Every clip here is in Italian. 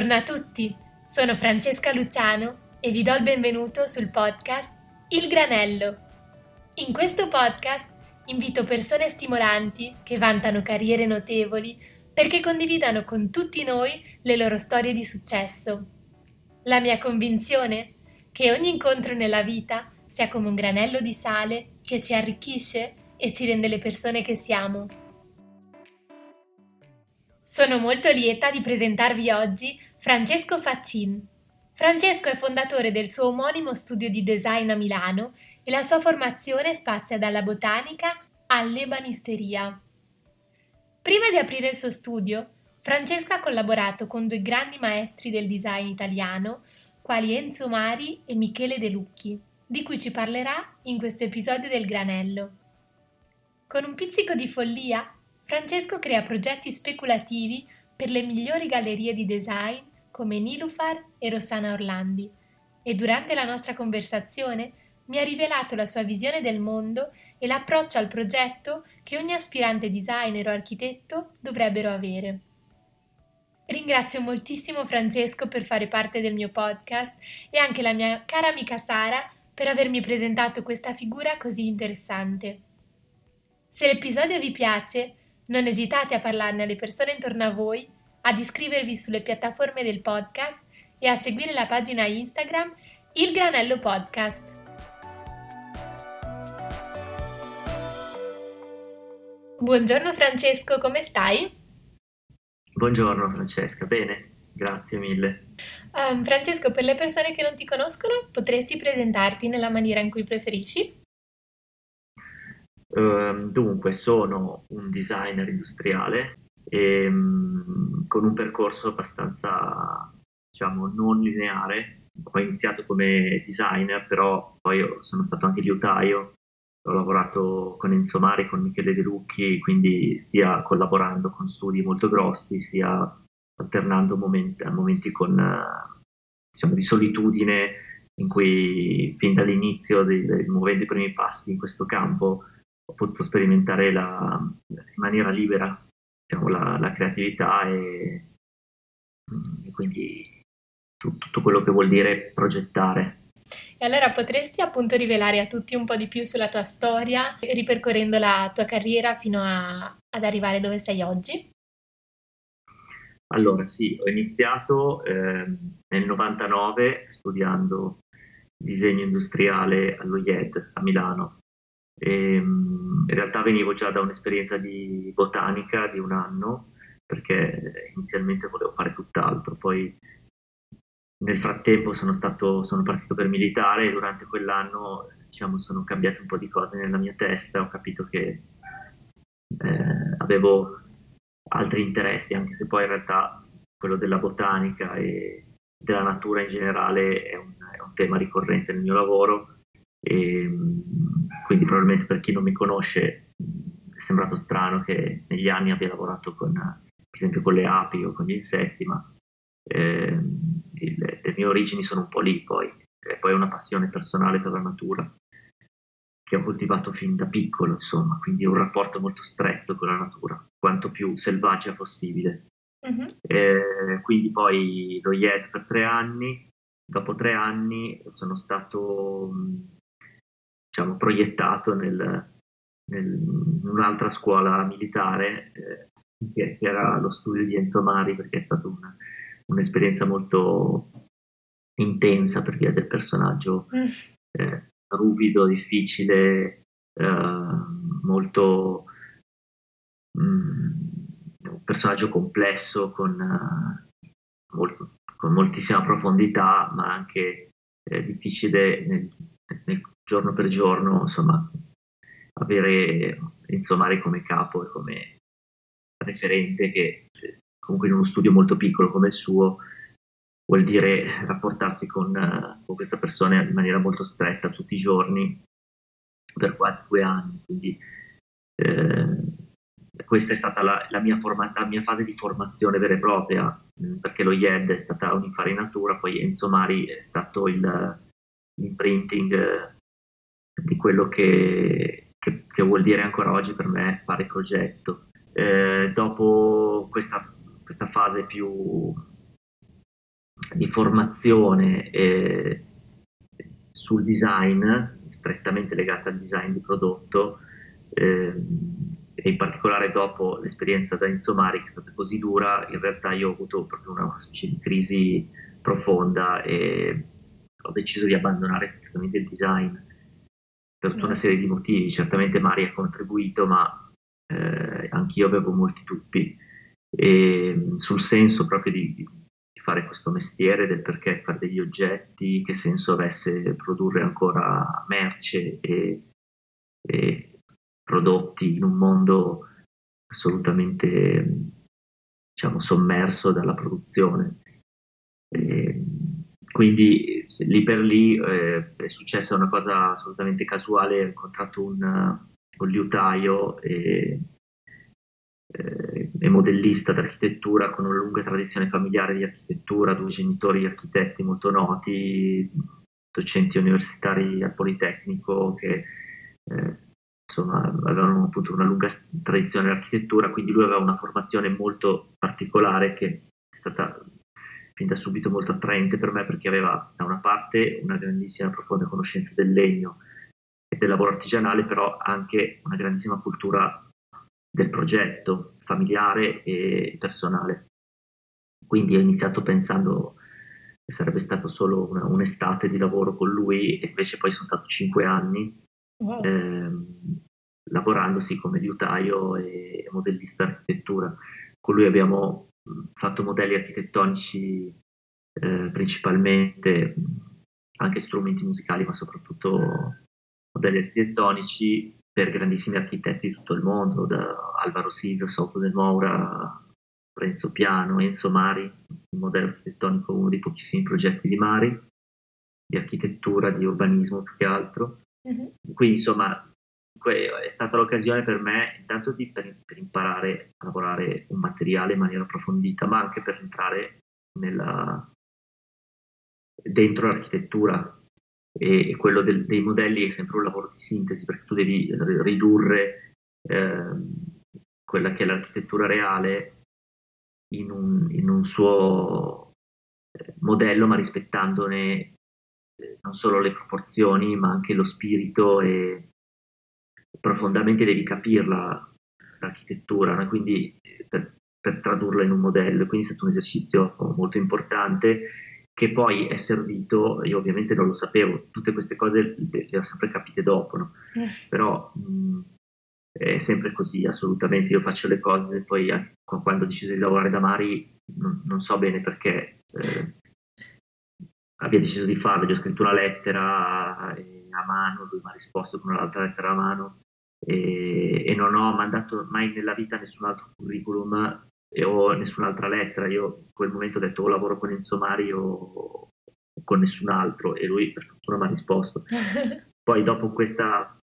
Buongiorno a tutti, sono Francesca Luciano e vi do il benvenuto sul podcast Il Granello. In questo podcast invito persone stimolanti che vantano carriere notevoli perché condividano con tutti noi le loro storie di successo. La mia convinzione è che ogni incontro nella vita sia come un granello di sale che ci arricchisce e ci rende le persone che siamo. Sono molto lieta di presentarvi oggi Francesco Faccin. Francesco è fondatore del suo omonimo studio di design a Milano e la sua formazione spazia dalla botanica all'ebanisteria. Prima di aprire il suo studio, Francesco ha collaborato con due grandi maestri del design italiano, quali Enzo Mari e Michele De Lucchi, di cui ci parlerà in questo episodio del Granello. Con un pizzico di follia, Francesco crea progetti speculativi per le migliori gallerie di design come Nilufar e Rossana Orlandi e durante la nostra conversazione mi ha rivelato la sua visione del mondo e l'approccio al progetto che ogni aspirante designer o architetto dovrebbero avere. Ringrazio moltissimo Francesco per fare parte del mio podcast e anche la mia cara amica Sara per avermi presentato questa figura così interessante. Se l'episodio vi piace, non esitate a parlarne alle persone intorno a voi, ad iscrivervi sulle piattaforme del podcast e a seguire la pagina Instagram Il Granello Podcast. Buongiorno Francesco, come stai? Buongiorno Francesca, bene, grazie mille. Um, Francesco, per le persone che non ti conoscono, potresti presentarti nella maniera in cui preferisci? Uh, dunque, sono un designer industriale e, um, con un percorso abbastanza, diciamo, non lineare. Ho iniziato come designer, però poi sono stato anche liutaio. Ho lavorato con Enzo Mari, con Michele De Lucchi, quindi sia collaborando con studi molto grossi, sia alternando momenti, momenti con, diciamo, di solitudine in cui fin dall'inizio, dei, muovendo i primi passi in questo campo, ho potuto sperimentare la, in maniera libera diciamo, la, la, creatività e, mm, e quindi tu, tutto quello che vuol dire progettare. E allora potresti appunto rivelare a tutti un po' di più sulla tua storia, ripercorrendo la tua carriera fino a, ad arrivare dove sei oggi? Allora sì, ho iniziato eh, nel 99 studiando disegno industriale allo IED a Milano e, ehm, in realtà venivo già da un'esperienza di botanica di un anno, perché inizialmente volevo fare tutt'altro, poi nel frattempo sono, stato, sono partito per militare e durante quell'anno diciamo, sono cambiate un po' di cose nella mia testa, ho capito che eh, avevo altri interessi, anche se poi in realtà quello della botanica e della natura in generale è un, è un tema ricorrente nel mio lavoro e quindi probabilmente per chi non mi conosce è sembrato strano che negli anni abbia lavorato con, per esempio con le api o con gli insetti, ma eh, il, le mie origini sono un po' lì poi, e poi è una passione personale per la natura che ho coltivato fin da piccolo, insomma, quindi un rapporto molto stretto con la natura, quanto più selvaggia possibile. Mm-hmm. Eh, quindi poi lo IED per tre anni, dopo tre anni sono stato diciamo, proiettato nel, nel, in un'altra scuola militare eh, che, che, era lo studio di Enzo Mari perché è stata una, un'esperienza molto intensa per via del personaggio mm. eh, ruvido, difficile, eh, molto mm, un personaggio complesso con, uh, molto, con, moltissima profondità, ma anche eh, difficile nel, nel giorno per giorno, insomma, avere Insomari come capo e come referente che comunque in uno studio molto piccolo come il suo vuol dire rapportarsi con, con questa persona in maniera molto stretta tutti i giorni per quasi due anni. Quindi eh, questa è stata la, la, mia forma, la, mia fase di formazione vera e propria, perché lo IED è stata un'infarinatura, poi Enzo Mari è stato il, l'imprinting di quello che, che, che, vuol dire ancora oggi per me fare progetto. Eh, dopo questa, questa, fase più di formazione eh, sul design, strettamente legata al design di prodotto, eh, e in particolare dopo l'esperienza da Insomari che è stata così dura, in realtà io ho avuto proprio una, una specie di crisi profonda e ho deciso di abbandonare praticamente il design per tutta una serie di motivi. Certamente Mari ha contribuito, ma eh, anch'io avevo molti dubbi e, sul senso proprio di, di, fare questo mestiere, del perché fare degli oggetti, che senso avesse produrre ancora merce e, e prodotti in un mondo assolutamente diciamo, sommerso dalla produzione. E, quindi lì per lì eh, è successa una cosa assolutamente casuale, ho incontrato un, un liutaio e, eh, e modellista d'architettura con una lunga tradizione familiare di architettura, due genitori architetti molto noti, docenti universitari al Politecnico che eh, insomma, avevano appunto una lunga tradizione di architettura, quindi lui aveva una formazione molto particolare che è stata fin da subito molto attraente per me perché aveva da una parte una grandissima profonda conoscenza del legno e del lavoro artigianale, però anche una grandissima cultura del progetto familiare e personale. Quindi ho iniziato pensando che sarebbe stato solo una, un'estate di lavoro con lui e invece poi sono stato cinque anni wow. ehm, lavorandosi come liutaio e modellista architettura. Con lui abbiamo fatto modelli architettonici eh, principalmente, anche strumenti musicali, ma soprattutto modelli architettonici per grandissimi architetti di tutto il mondo, da Alvaro Sisa, Soto del Moura, Renzo Piano, Enzo Mari, il modello architettonico uno dei pochissimi progetti di Mari, di architettura, di urbanismo più che altro. Mm-hmm. Quindi insomma è stata l'occasione per me intanto di, per, per, imparare a lavorare un materiale in maniera approfondita, ma anche per entrare nella, dentro l'architettura. E, e quello del, dei modelli è sempre un lavoro di sintesi perché tu devi ridurre eh, quella che è l'architettura reale in un, in un suo eh, modello, ma rispettandone eh, non solo le proporzioni, ma anche lo spirito e profondamente devi capirla l'architettura, no? quindi per, per, tradurla in un modello, quindi è stato un esercizio molto importante che poi è servito, io ovviamente non lo sapevo, tutte queste cose le, le ho sempre capite dopo, no? Eh. però mh, è sempre così, assolutamente, io faccio le cose, poi quando ho deciso di lavorare da Mari non, non so bene perché eh, abbia deciso di farlo, gli ho scritto una lettera a mano, lui mi ha risposto con un'altra lettera a mano e, e, non ho mandato mai nella vita nessun altro curriculum e, o nessun'altra lettera. Io in quel momento ho detto o lavoro con Enzo Mari o con nessun altro e lui per fortuna mi ha risposto. Poi dopo questa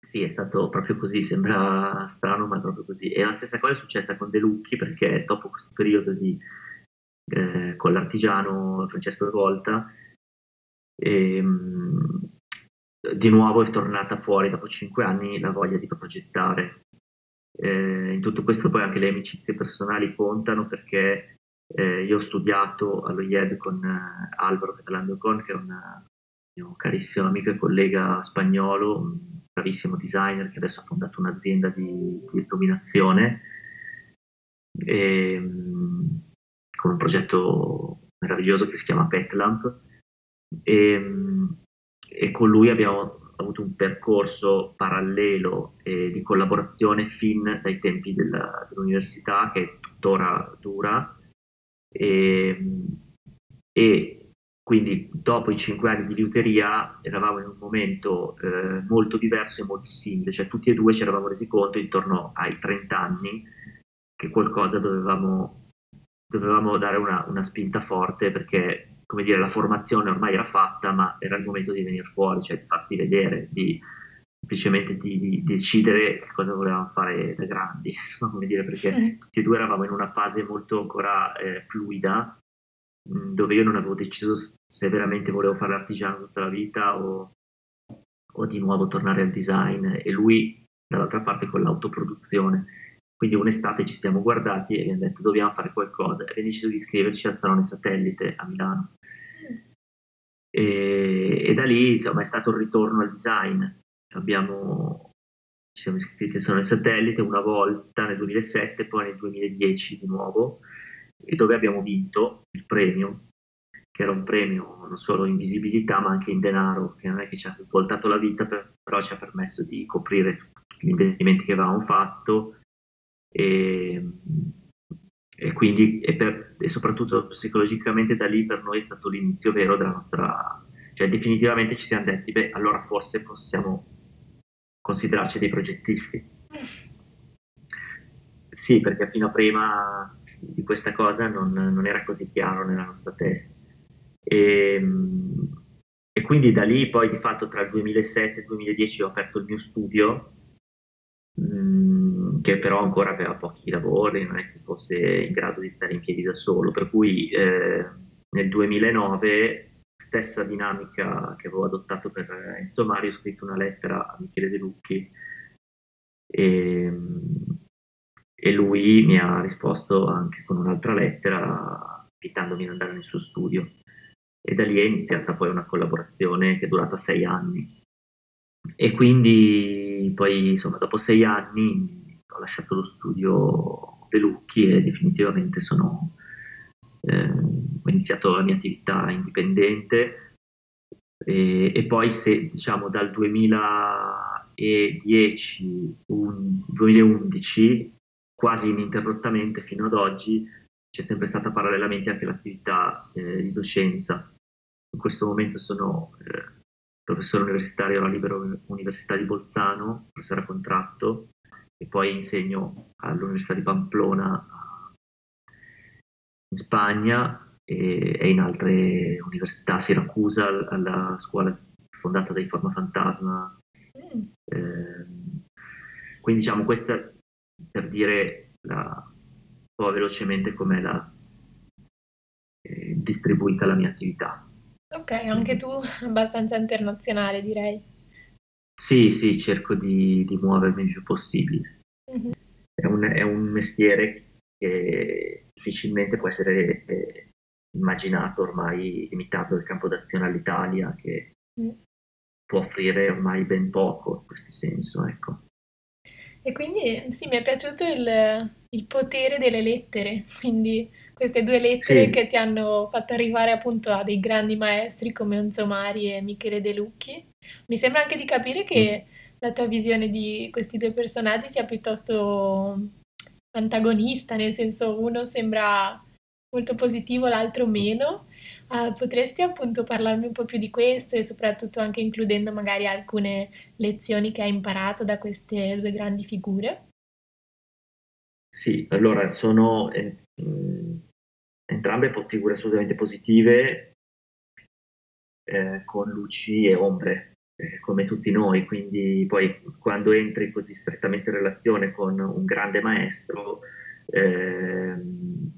sì, è stato proprio così, sembra strano, ma è proprio così. E la stessa cosa è successa con De Lucchi, perché dopo questo periodo di, eh, con l'artigiano Francesco Volta, ehm, di nuovo è tornata fuori dopo cinque anni la voglia di progettare. Eh, in tutto questo poi anche le amicizie personali contano perché eh, io ho studiato allo IED con eh, Alvaro Catalando Con, che è un mio carissimo amico e collega spagnolo, un bravissimo designer che adesso ha fondato un'azienda di, di illuminazione e, ehm, con un progetto meraviglioso che si chiama Petlamp. E, ehm, e con lui abbiamo avuto un percorso parallelo eh, di collaborazione fin dai tempi della, dell'università che tuttora dura e, ehm, e, quindi dopo i cinque anni di liuteria eravamo in un momento eh, molto diverso e molto simile, cioè tutti e due ci eravamo resi conto intorno ai 30 anni che qualcosa dovevamo, dovevamo dare una, una spinta forte perché come dire, la formazione ormai era fatta, ma era il momento di venire fuori, cioè di farsi vedere, di semplicemente di, di, decidere che cosa volevamo fare da grandi, come dire, perché sì. tutti e due eravamo in una fase molto ancora eh, fluida, mm, dove io non avevo deciso se veramente volevo fare l'artigiano tutta la vita o, o di nuovo tornare al design, e lui dall'altra parte con l'autoproduzione. Quindi un'estate ci siamo guardati e abbiamo detto dobbiamo fare qualcosa e abbiamo deciso di iscriverci al Salone Satellite a Milano. E, e, da lì insomma è stato il ritorno al design. Abbiamo, ci siamo iscritti al Salone Satellite una volta nel 2007, poi nel 2010 di nuovo, dove abbiamo vinto il premio che era un premio non solo in visibilità ma anche in denaro, che non è che ci ha svoltato la vita, per, però ci ha permesso di coprire tutti gli investimenti che avevamo fatto e, e quindi e, per, e soprattutto psicologicamente da lì per noi è stato l'inizio vero della nostra, cioè definitivamente ci siamo detti, beh allora forse possiamo considerarci dei progettisti. Sì, perché fino a prima di questa cosa non, non era così chiaro nella nostra testa. E, ehm, e, quindi da lì poi di fatto tra il 2007 e il 2010 ho aperto il mio studio, mh, che però ancora aveva pochi lavori, non è che fosse in grado di stare in piedi da solo, per cui eh, nel 2009 stessa dinamica che avevo adottato per Enzo Mario, ho scritto una lettera a Michele De Lucchi. E, e lui mi ha risposto anche con un'altra lettera invitandomi ad andare nel suo studio. E da lì è iniziata poi una collaborazione che è durata sei anni. E quindi poi insomma dopo sei anni ho lasciato lo studio De Lucchi e definitivamente sono, eh, ho iniziato la mia attività indipendente e, e poi se diciamo dal 2010, un, 2011 quasi ininterrottamente fino ad oggi c'è sempre stata parallelamente anche l'attività eh, di docenza. In questo momento sono eh, professore universitario alla Libera Università di Bolzano, professore a contratto, e poi insegno all'Università di Pamplona in Spagna e, e in altre università, a Siracusa, alla scuola fondata dai Forma Fantasma. Mm. Eh, quindi diciamo questa per dire la, po' velocemente come la eh, distribuita la mia attività. Ok, anche tu abbastanza internazionale direi. Sì, sì, cerco di, di muovermi il più possibile. Mm-hmm. È, un, è, un, mestiere che difficilmente può essere eh, immaginato ormai limitato il campo d'azione all'Italia, che mm. può offrire ormai ben poco in questo senso, ecco. E quindi sì, mi è piaciuto il, il potere delle lettere, quindi queste due lettere sì. che ti hanno fatto arrivare appunto a dei grandi maestri come Enzo Mari e Michele De Lucchi. Mi sembra anche di capire che mm. la tua visione di questi due personaggi sia piuttosto antagonista, nel senso uno sembra molto positivo, l'altro meno. Uh, potresti appunto parlarmi un po' più di questo e soprattutto anche includendo magari alcune lezioni che hai imparato da queste due grandi figure? Sì, allora sono eh, entrambe figure assolutamente positive eh, con luci e ombre, eh, come tutti noi, quindi poi quando entri così strettamente in relazione con un grande maestro, ehm,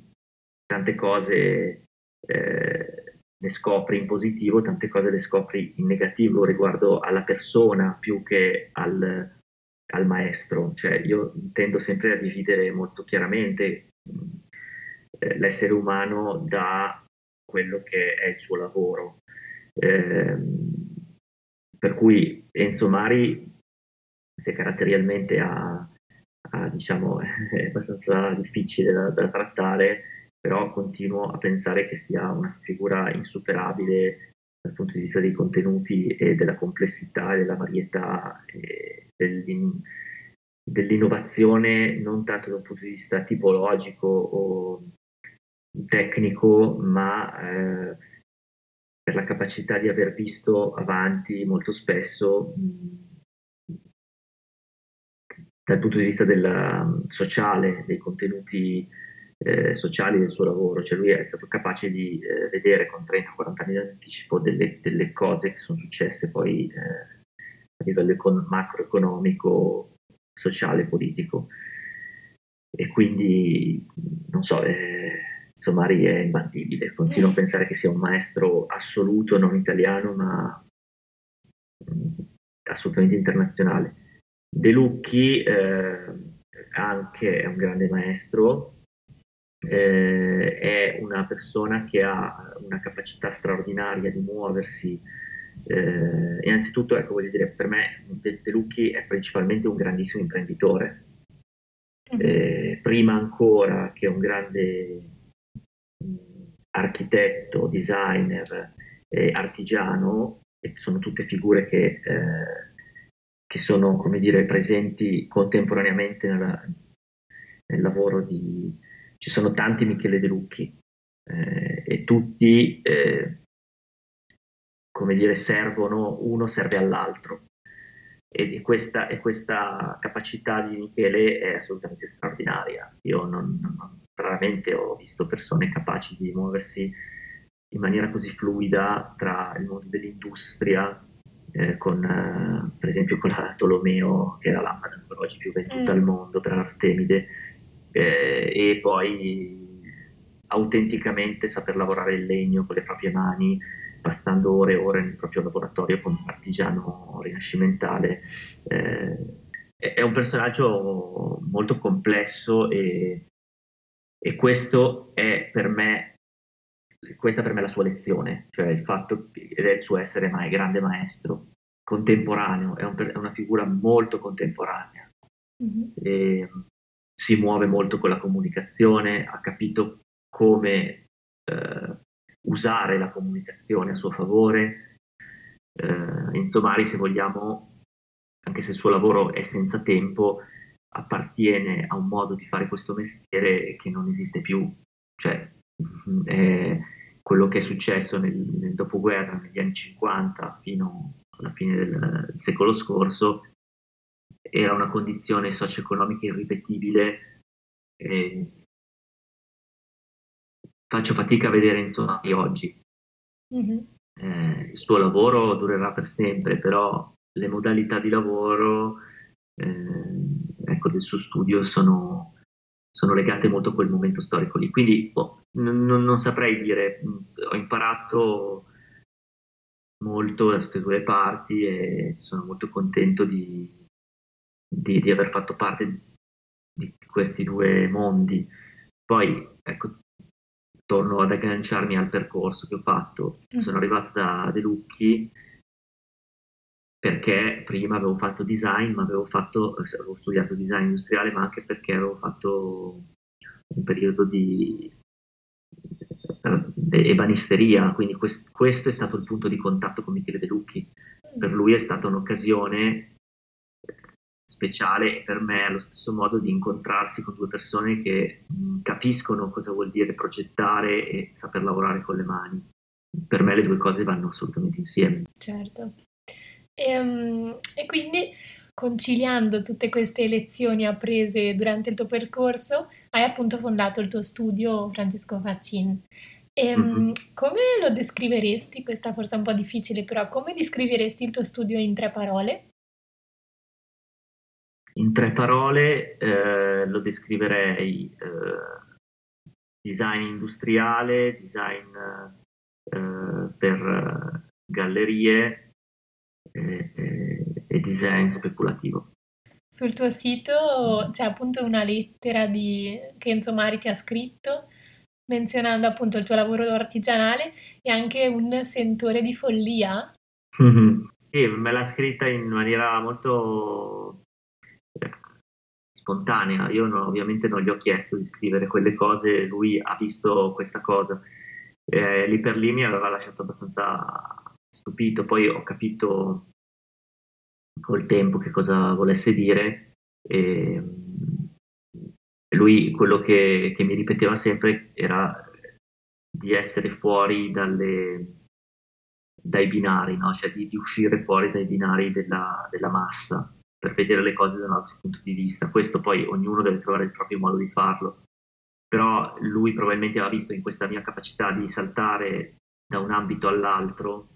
tante cose eh, le scopri in positivo, tante cose le scopri in negativo riguardo alla persona più che al, al maestro. Cioè, io tendo sempre a dividere molto chiaramente eh, l'essere umano da quello che è il suo lavoro. Eh, per cui Enzo Mari, se caratterialmente ha, ha diciamo, è abbastanza difficile da, da trattare, però continuo a pensare che sia una figura insuperabile dal punto di vista dei contenuti e della complessità e della varietà e dell'in- dell'innovazione non tanto da un punto di vista tipologico o tecnico, ma eh, per la capacità di aver visto avanti molto spesso dal punto di vista del sociale, dei contenuti eh, sociali del suo lavoro, cioè lui è stato capace di eh, vedere con 30-40 anni di anticipo delle, delle, cose che sono successe poi eh, a livello econ- macroeconomico, sociale, politico. E quindi, non so, eh, Somari è imbattibile, continuo a pensare che sia un maestro assoluto, non italiano, ma mm, assolutamente internazionale. De Lucchi eh, anche è un grande maestro, eh, è una persona che ha una capacità straordinaria di muoversi. Eh, innanzitutto, ecco, voglio dire, per me De, De Lucchi è principalmente un grandissimo imprenditore. Mm-hmm. Eh, prima ancora che un grande mm, architetto, designer, eh, artigiano, sono tutte figure che, eh, che, sono, come dire, presenti contemporaneamente nella, nel lavoro di... Ci sono tanti Michele De Lucchi eh, e tutti, eh, come dire, servono, uno serve all'altro. E questa, e questa, capacità di Michele è assolutamente straordinaria. Io non, non, raramente ho visto persone capaci di muoversi in maniera così fluida tra il mondo dell'industria, eh, con, eh, per esempio con la Tolomeo, che era lampada ancora oggi più venduta mm. al mondo per Artemide, eh, e poi autenticamente saper lavorare il legno con le proprie mani, passando ore e ore nel proprio laboratorio come un artigiano rinascimentale. Eh, è un personaggio molto complesso e, e questo è per me questa per me è la sua lezione, cioè il fatto che, ed è il suo essere ma- grande maestro, contemporaneo, è, un, è, una figura molto contemporanea. Mm-hmm. si muove molto con la comunicazione, ha capito come eh, usare la comunicazione a suo favore. Eh, in Somari, se vogliamo, anche se il suo lavoro è senza tempo, appartiene a un modo di fare questo mestiere che non esiste più. Cioè, eh, quello che è successo nel, nel, dopoguerra, negli anni 50 fino alla fine del, secolo scorso, era una condizione socio-economica irripetibile. Eh, faccio fatica a vedere insomma di oggi. Mm-hmm. Eh, il suo lavoro durerà per sempre, però le modalità di lavoro eh, ecco, del suo studio sono, sono legate molto a quel momento storico lì. Quindi boh, non, non, saprei dire, ho imparato molto da tutte e due le parti e sono molto contento di, di, di aver fatto parte di questi due mondi. Poi, ecco, torno ad agganciarmi al percorso che ho fatto. Mm. Sono arrivato da De Lucchi perché prima avevo fatto design, ma avevo, fatto, avevo studiato design industriale, ma anche perché avevo fatto un periodo di eh, ebanisteria, quindi quest, questo è stato il punto di contatto con Michele De Lucchi. Per lui è stata un'occasione speciale e per me allo stesso modo di incontrarsi con due persone che mh, capiscono cosa vuol dire progettare e saper lavorare con le mani. Per me le due cose vanno assolutamente insieme. Certo. E, um, e quindi conciliando tutte queste lezioni apprese durante il tuo percorso, hai appunto fondato il tuo studio Francesco Faccin. E, mm-hmm. Come lo descriveresti? Questa forse è un po' difficile, però come descriveresti il tuo studio in tre parole? In tre parole eh, lo descriverei eh, design industriale, design eh, per gallerie e design speculativo. Sul tuo sito c'è appunto una lettera di... che Enzo Mari ti ha scritto menzionando appunto il tuo lavoro artigianale e anche un sentore di follia. Mm-hmm. Sì, me l'ha scritta in maniera molto spontanea. Io no, ovviamente non gli ho chiesto di scrivere quelle cose, lui ha visto questa cosa. Eh, lì per lì mi aveva lasciato abbastanza stupito, poi ho capito col tempo che cosa volesse dire e lui quello che, che mi ripeteva sempre era di essere fuori dalle, dai binari, no? cioè di, di, uscire fuori dai binari della, della, massa per vedere le cose da un altro punto di vista. Questo poi ognuno deve trovare il proprio modo di farlo, però lui probabilmente aveva visto in questa mia capacità di saltare da un ambito all'altro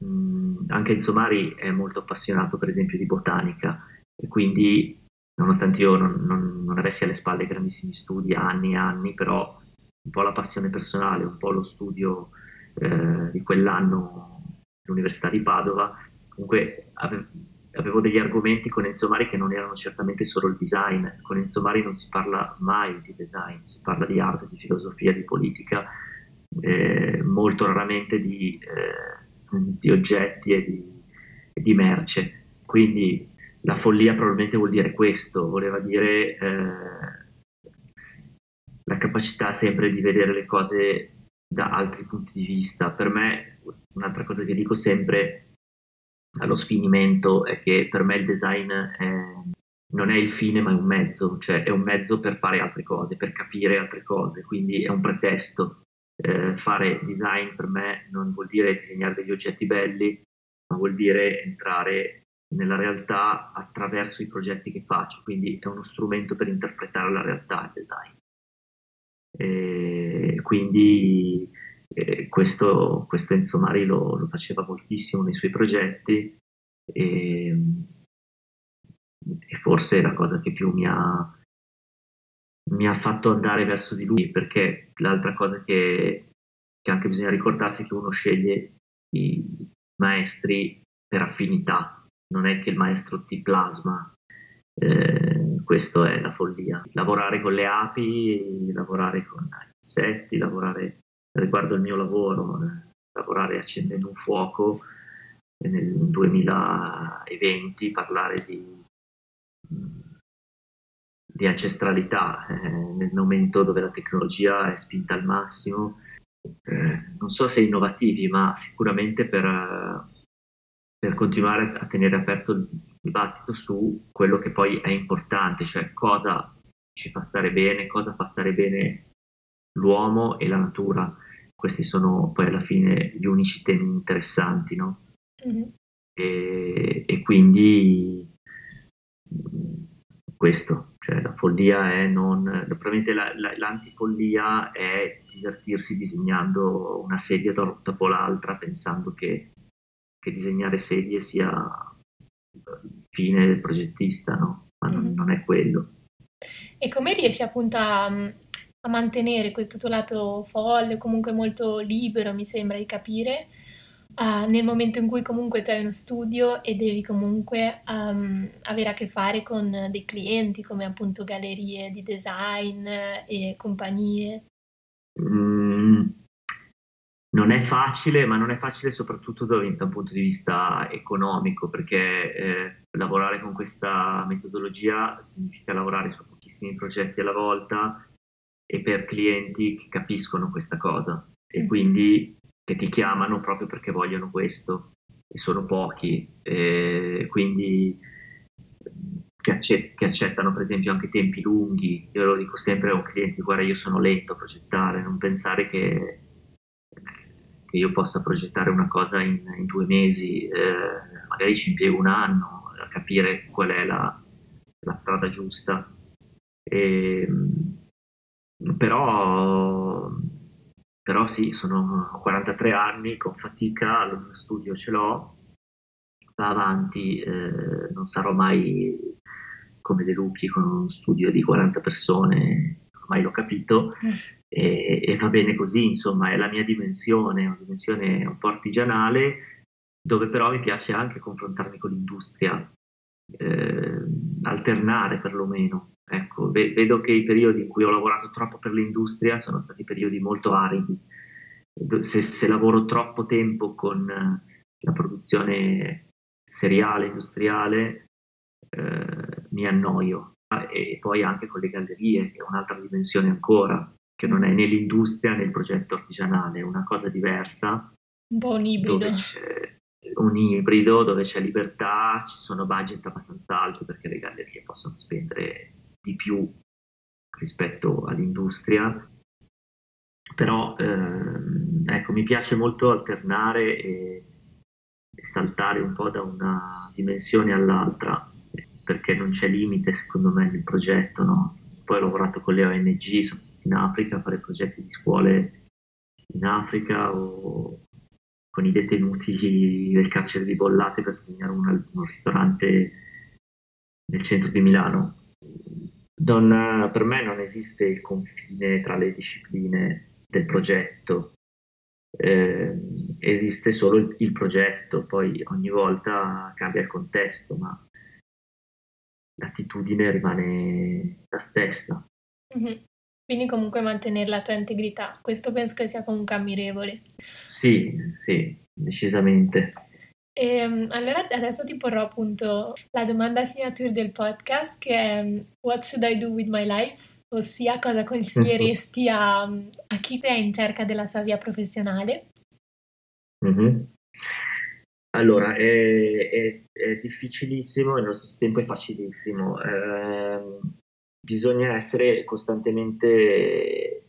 Anche il Somari è molto appassionato per esempio di botanica e quindi nonostante io non, non, non, avessi alle spalle grandissimi studi anni e anni, però un po' la passione personale, un po' lo studio eh, di quell'anno all'Università di Padova, comunque ave- avevo degli argomenti con Enzo Mari che non erano certamente solo il design. Con Enzo Mari non si parla mai di design, si parla di arte, di filosofia, di politica, eh, molto raramente di, eh, di oggetti e di, e di, merce. Quindi la follia probabilmente vuol dire questo, voleva dire eh, la capacità sempre di vedere le cose da altri punti di vista. Per me, un'altra cosa che dico sempre allo sfinimento è che per me il design è, non è il fine ma è un mezzo, cioè è un mezzo per fare altre cose, per capire altre cose, quindi è un pretesto. Eh, fare design per me non vuol dire disegnare degli oggetti belli, ma vuol dire entrare nella realtà attraverso i progetti che faccio, quindi è uno strumento per interpretare la realtà il design. E quindi eh, questo, questo Enzo Mari lo, lo, faceva moltissimo nei suoi progetti e, e, forse è la cosa che più mi ha, mi ha fatto andare verso di lui, perché l'altra cosa che, che anche bisogna ricordarsi è che uno sceglie i maestri per affinità, non è che il maestro ti plasma. Eh, questo è la follia. Lavorare con le api, lavorare con insetti, lavorare riguardo il mio lavoro, eh, lavorare accendendo un fuoco nel 2020, parlare di, di ancestralità eh, nel momento dove la tecnologia è spinta al massimo, eh, non so se innovativi, ma sicuramente per, per continuare a tenere aperto il dibattito su quello che poi è importante, cioè cosa ci fa stare bene, cosa fa stare bene l'uomo e la natura questi sono poi alla fine gli unici temi interessanti, no? Mm-hmm. E, e, quindi questo, cioè la follia è non, probabilmente la, la, l'antifollia è divertirsi disegnando una sedia dopo l'altra pensando che, che disegnare sedie sia il fine del progettista, no? Ma non, mm-hmm. non è quello. E come riesci appunto a a mantenere questo tuo lato folle, comunque molto libero, mi sembra di capire, uh, nel momento in cui comunque tu hai uno studio e devi comunque um, avere a che fare con dei clienti come appunto gallerie di design e compagnie. Mm, non è facile, ma non è facile soprattutto da un punto di vista economico, perché eh, lavorare con questa metodologia significa lavorare su pochissimi progetti alla volta e per clienti che capiscono questa cosa e mm. quindi che ti chiamano proprio perché vogliono questo e sono pochi e quindi che, accett- che, accettano per esempio anche tempi lunghi. Io lo dico sempre a un cliente guarda io sono lento a progettare non pensare che, che io possa progettare una cosa in, in due mesi eh, magari ci impiego un anno a capire qual è la, la strada giusta. E, però, però sì, sono 43 anni, con fatica, lo studio ce l'ho, va avanti, eh, non sarò mai come De Lucchi con uno studio di 40 persone, ormai l'ho capito, e, e, va bene così, insomma, è la mia dimensione, una dimensione un po' artigianale, dove però mi piace anche confrontarmi con l'industria, eh, alternare perlomeno. Ecco, vedo che i periodi in cui ho lavorato troppo per l'industria sono stati periodi molto aridi. Se, se lavoro troppo tempo con eh, la produzione seriale, industriale, eh, mi annoio. E poi anche con le gallerie, che è un'altra dimensione ancora, che non è né l'industria né il progetto artigianale, è una cosa diversa. Un po' un ibrido. un ibrido dove c'è libertà, ci sono budget abbastanza alti perché le gallerie possono spendere di più rispetto all'industria, però ehm, ecco, mi piace molto alternare e, e, saltare un po' da una dimensione all'altra, perché non c'è limite secondo me nel progetto. No? Poi ho lavorato con le ONG, sono stato in Africa a fare progetti di scuole in Africa o con i detenuti del carcere di Bollate per disegnare un, un ristorante nel centro di Milano non, per me non esiste il confine tra le discipline del progetto. Eh, esiste solo il, il, progetto, poi ogni volta cambia il contesto, ma l'attitudine rimane la stessa. Mm-hmm. Quindi comunque mantenere la tua integrità, questo penso che sia comunque ammirevole. Sì, sì, decisamente. E, ehm, allora adesso ti porrò appunto la domanda signature del podcast che è What should I do with my life? Ossia cosa consiglieresti a, a chi è in cerca della sua via professionale? Mm-hmm. Allora, è, è, è, difficilissimo e allo stesso tempo è facilissimo. Eh, bisogna essere costantemente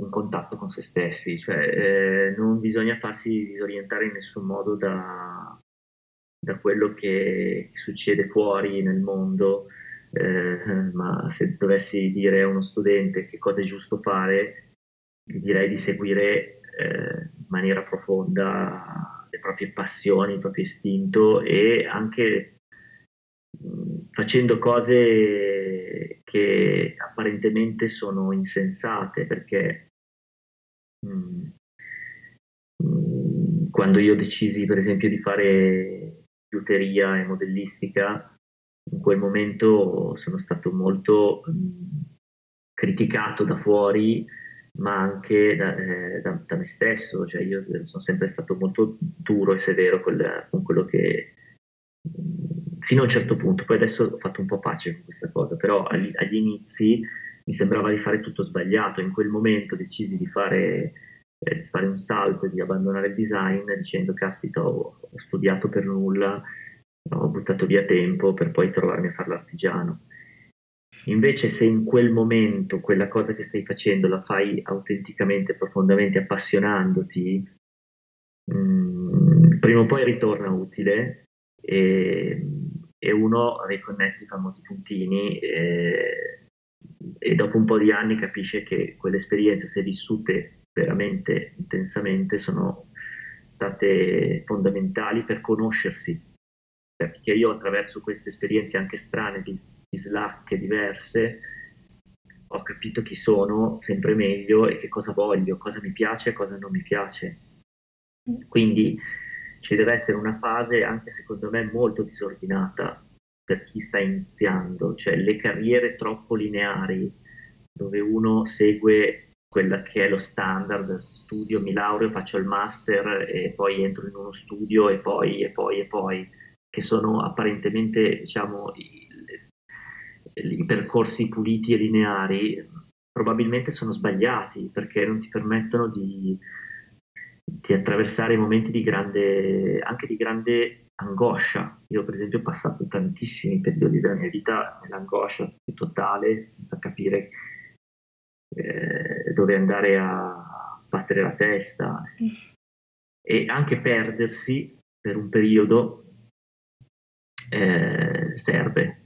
in contatto con se stessi, cioè eh, non bisogna farsi disorientare in nessun modo da, da quello che succede fuori nel mondo, eh, ma se dovessi dire a uno studente che cosa è giusto fare, direi di seguire eh, in maniera profonda le proprie passioni, il proprio istinto e anche mh, facendo cose che apparentemente sono insensate perché Mm. Mm, quando io decisi per esempio di fare liuteria e modellistica, in quel momento sono stato molto mm, criticato da fuori, ma anche da, eh, da, da, me stesso, cioè io sono sempre stato molto duro e severo con, con quello che fino a un certo punto, poi adesso ho fatto un po' pace con questa cosa, però agli, agli inizi mi sembrava di fare tutto sbagliato. In quel momento decisi di fare, eh, fare un salto e di abbandonare il design dicendo caspita ho, ho, studiato per nulla, ho buttato via tempo per poi trovarmi a fare l'artigiano. Invece se in quel momento quella cosa che stai facendo la fai autenticamente, profondamente, appassionandoti, mh, mm, prima o poi ritorna utile e, e uno riconnette i famosi puntini e, e dopo un po' di anni capisce che quelle esperienze, se vissute veramente intensamente, sono state fondamentali per conoscersi. Perché io attraverso queste esperienze anche strane, bislacche, diverse, ho capito chi sono sempre meglio e che cosa voglio, cosa mi piace e cosa non mi piace. Quindi ci deve essere una fase, anche secondo me, molto disordinata per chi sta iniziando, cioè le carriere troppo lineari dove uno segue quella che è lo standard, studio, mi laureo, faccio il master e poi entro in uno studio e poi e poi e poi, che sono apparentemente diciamo i, i percorsi puliti e lineari, probabilmente sono sbagliati perché non ti permettono di, di attraversare momenti di grande, anche di grande angoscia. Io per esempio ho passato tantissimi periodi della mia vita nell'angoscia più totale, senza capire eh, dove andare a sbattere la testa e anche perdersi per un periodo eh, serve.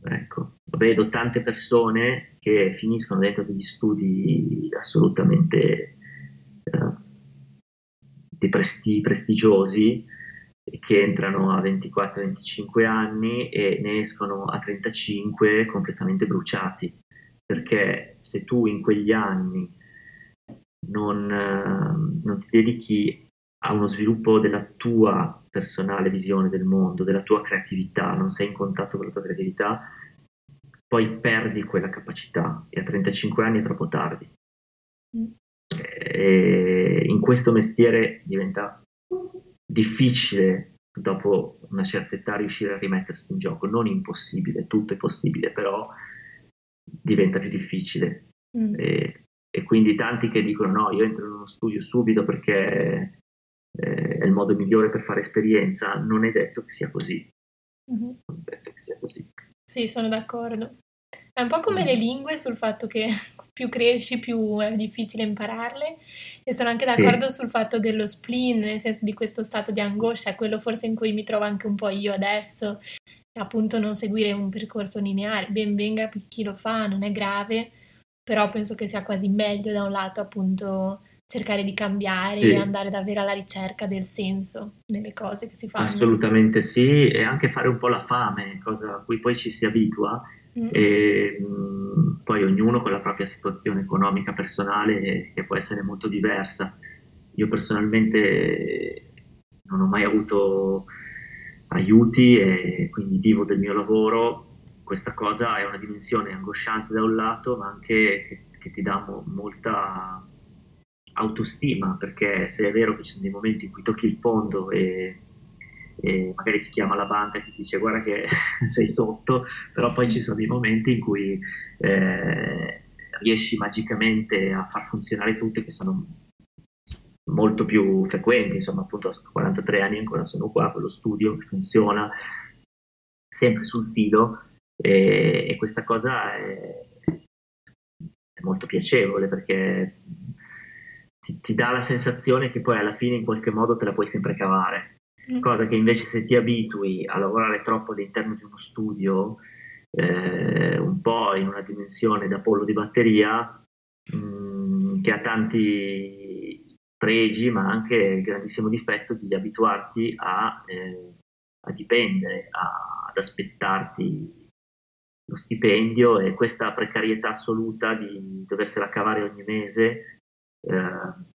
Ecco, vedo tante persone che finiscono dentro degli studi assolutamente eh, presti- prestigiosi che entrano a 24-25 anni e ne escono a 35 completamente bruciati, perché se tu in quegli anni non, non ti dedichi a uno sviluppo della tua personale visione del mondo, della tua creatività, non sei in contatto con la tua creatività, poi perdi quella capacità e a 35 anni è troppo tardi. Mm. E questo mestiere diventa difficile dopo una certa età riuscire a rimettersi in gioco, non impossibile, tutto è possibile, però diventa più difficile. Mm. E, e, quindi tanti che dicono no, io entro in uno studio subito perché eh, è il modo migliore per fare esperienza, non è detto che sia così. Mm-hmm. Non è detto che sia così. Sì, sono d'accordo. È un po' come le lingue sul fatto che più cresci più è difficile impararle e sono anche d'accordo sì. sul fatto dello spleen, nel senso di questo stato di angoscia, quello forse in cui mi trovo anche un po' io adesso, appunto non seguire un percorso lineare, ben venga chi lo fa, non è grave, però penso che sia quasi meglio da un lato appunto cercare di cambiare sì. e andare davvero alla ricerca del senso nelle cose che si fanno. Assolutamente sì, e anche fare un po' la fame, cosa a cui poi ci si abitua Mm. E, mh, poi ognuno con la propria situazione economica personale che può essere molto diversa. io personalmente non ho mai avuto aiuti e quindi vivo del mio lavoro. Questa cosa è una dimensione angosciante da un lato, ma anche che, che ti dà mo- molta autostima, perché se è vero che ci sono dei momenti in cui tocchi il fondo e, e magari ti chiama la banca e ti dice guarda che sei sotto, però poi ci sono dei momenti in cui eh, riesci magicamente a far funzionare tutto che sono molto più frequenti, insomma appunto a 43 anni ancora sono qua, quello studio funziona sempre sul filo e, e questa cosa è, è, molto piacevole perché ti, ti, dà la sensazione che poi alla fine in qualche modo te la puoi sempre cavare. Cosa che invece se ti abitui a lavorare troppo all'interno di uno studio, eh, un po' in una dimensione da pollo di batteria, mh, mm, che ha tanti pregi, ma anche il grandissimo difetto di abituarti a, eh, a dipendere, a, ad aspettarti lo stipendio e questa precarietà assoluta di doversela cavare ogni mese eh,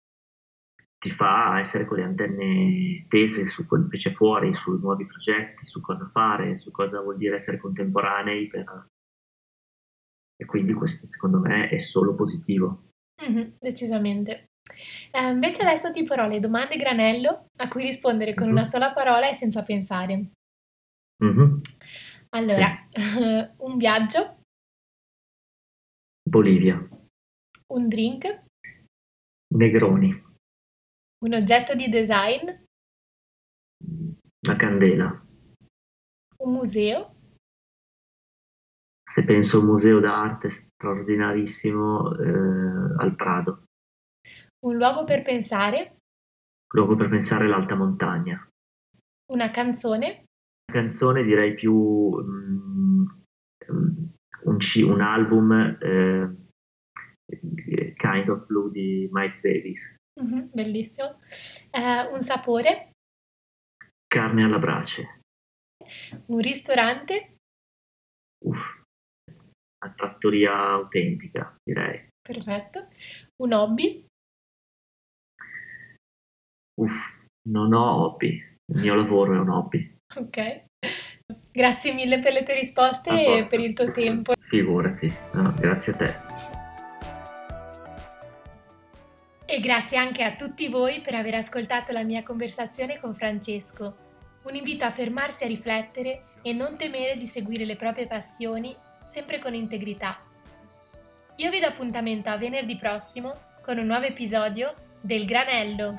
ti fa essere con le antenne tese su quello che c'è fuori, sui nuovi progetti, su cosa fare, su cosa vuol dire essere contemporanei per... e quindi questo secondo me è solo positivo. Mm-hmm, decisamente. Eh, invece adesso ti porrò le domande granello a cui rispondere con mm-hmm. una sola parola e senza pensare. Mm-hmm. Allora, sì. un viaggio. Bolivia. Un drink. Negroni. Un oggetto di design. La candela. Un museo. Se penso a un museo d'arte straordinarissimo eh, al Prado. Un luogo per pensare? Luogo per pensare l'alta montagna. Una canzone? Una canzone direi più um, un, C, un, album eh, Kind of Blue di Miles Davis. Mm-hmm, bellissimo. Uh, un sapore? Carne alla brace. Un ristorante? Uff, una trattoria autentica, direi. Perfetto. Un hobby? Uff, non ho hobby, il mio lavoro è un hobby. Ok, grazie mille per le tue risposte e per il tuo tempo. Figurati, no, grazie a te. E grazie anche a tutti voi per aver ascoltato la mia conversazione con Francesco. Un invito a fermarsi a riflettere e non temere di seguire le proprie passioni, sempre con integrità. Io vi do appuntamento a venerdì prossimo con un nuovo episodio del Granello.